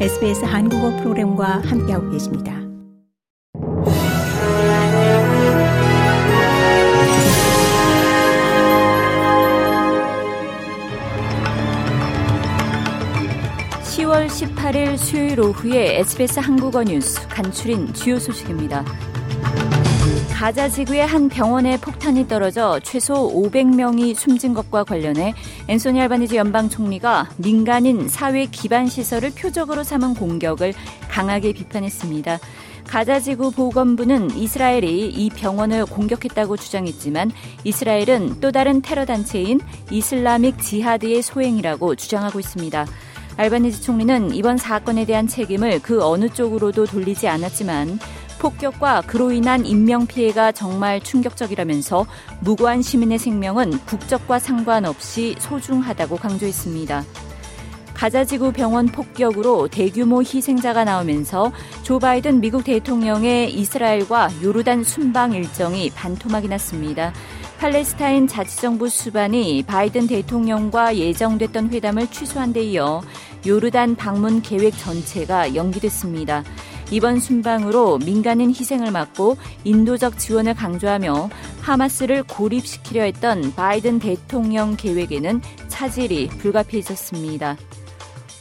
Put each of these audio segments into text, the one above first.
SBS 한국어 프로그램과 함께하고 계십니다. (10월 18일) 수요일 오후에 SBS 한국어 뉴스 간추린 주요 소식입니다. 가자 지구의 한 병원에 폭탄이 떨어져 최소 500명이 숨진 것과 관련해 앤소니 알바니지 연방 총리가 민간인 사회 기반 시설을 표적으로 삼은 공격을 강하게 비판했습니다. 가자지구 보건부는 이스라엘이 이 병원을 공격했다고 주장했지만 이스라엘은 또 다른 테러 단체인 이슬라믹 지하드의 소행이라고 주장하고 있습니다. 알바니지 총리는 이번 사건에 대한 책임을 그 어느 쪽으로도 돌리지 않았지만 폭격과 그로 인한 인명피해가 정말 충격적이라면서 무고한 시민의 생명은 국적과 상관없이 소중하다고 강조했습니다. 가자지구 병원 폭격으로 대규모 희생자가 나오면서 조 바이든 미국 대통령의 이스라엘과 요르단 순방 일정이 반토막이 났습니다. 팔레스타인 자치정부 수반이 바이든 대통령과 예정됐던 회담을 취소한 데 이어 요르단 방문 계획 전체가 연기됐습니다. 이번 순방으로 민간인 희생을 막고 인도적 지원을 강조하며 하마스를 고립시키려 했던 바이든 대통령 계획에는 차질이 불가피해졌습니다.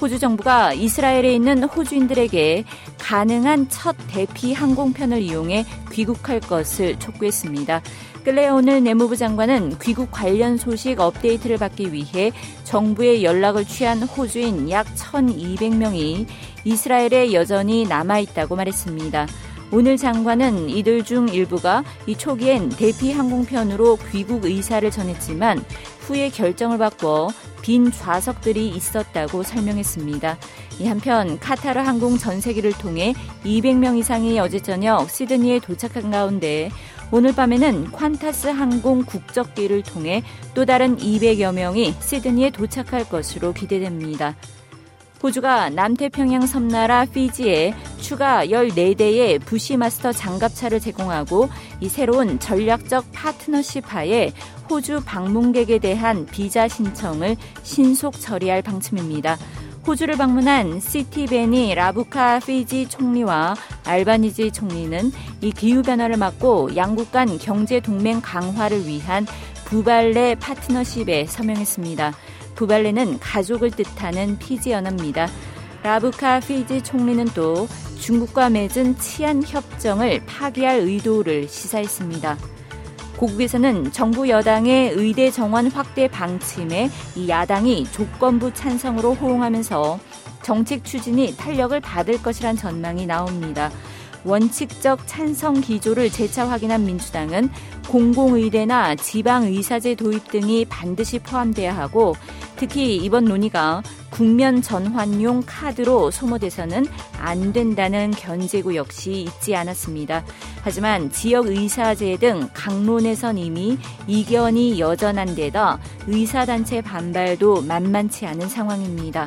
호주 정부가 이스라엘에 있는 호주인들에게 가능한 첫 대피 항공편을 이용해 귀국할 것을 촉구했습니다. 근래 오늘 내무부 장관은 귀국 관련 소식 업데이트를 받기 위해 정부의 연락을 취한 호주인 약 1,200명이 이스라엘에 여전히 남아있다고 말했습니다. 오늘 장관은 이들 중 일부가 이 초기엔 대피 항공편으로 귀국 의사를 전했지만 후에 결정을 바꿔 빈 좌석들이 있었다고 설명했습니다. 이 한편 카타르 항공 전세기를 통해 200명 이상이 어제 저녁 시드니에 도착한 가운데 오늘 밤에는 콴타스 항공 국적기를 통해 또 다른 200여 명이 시드니에 도착할 것으로 기대됩니다. 호주가 남태평양 섬나라 피지에 추가 14대의 부시 마스터 장갑차를 제공하고 이 새로운 전략적 파트너십 하에 호주 방문객에 대한 비자 신청을 신속 처리할 방침입니다. 호주를 방문한 시티베니 라부카 피지 총리와 알바니지 총리는 이 기후변화를 막고 양국 간 경제 동맹 강화를 위한 부발레 파트너십에 서명했습니다. 부발레는 가족을 뜻하는 피지 연합입니다. 라부카 피지 총리는 또 중국과 맺은 치안 협정을 파기할 의도를 시사했습니다. 고국에서는 정부 여당의 의대 정원 확대 방침에 이 야당이 조건부 찬성으로 호응하면서 정책 추진이 탄력을 받을 것이란 전망이 나옵니다. 원칙적 찬성 기조를 재차 확인한 민주당은 공공의대나 지방의사제 도입 등이 반드시 포함돼야 하고 특히 이번 논의가 국면 전환용 카드로 소모돼서는 안 된다는 견제구 역시 있지 않았습니다. 하지만 지역의사제 등 강론에선 이미 이견이 여전한 데다 의사단체 반발도 만만치 않은 상황입니다.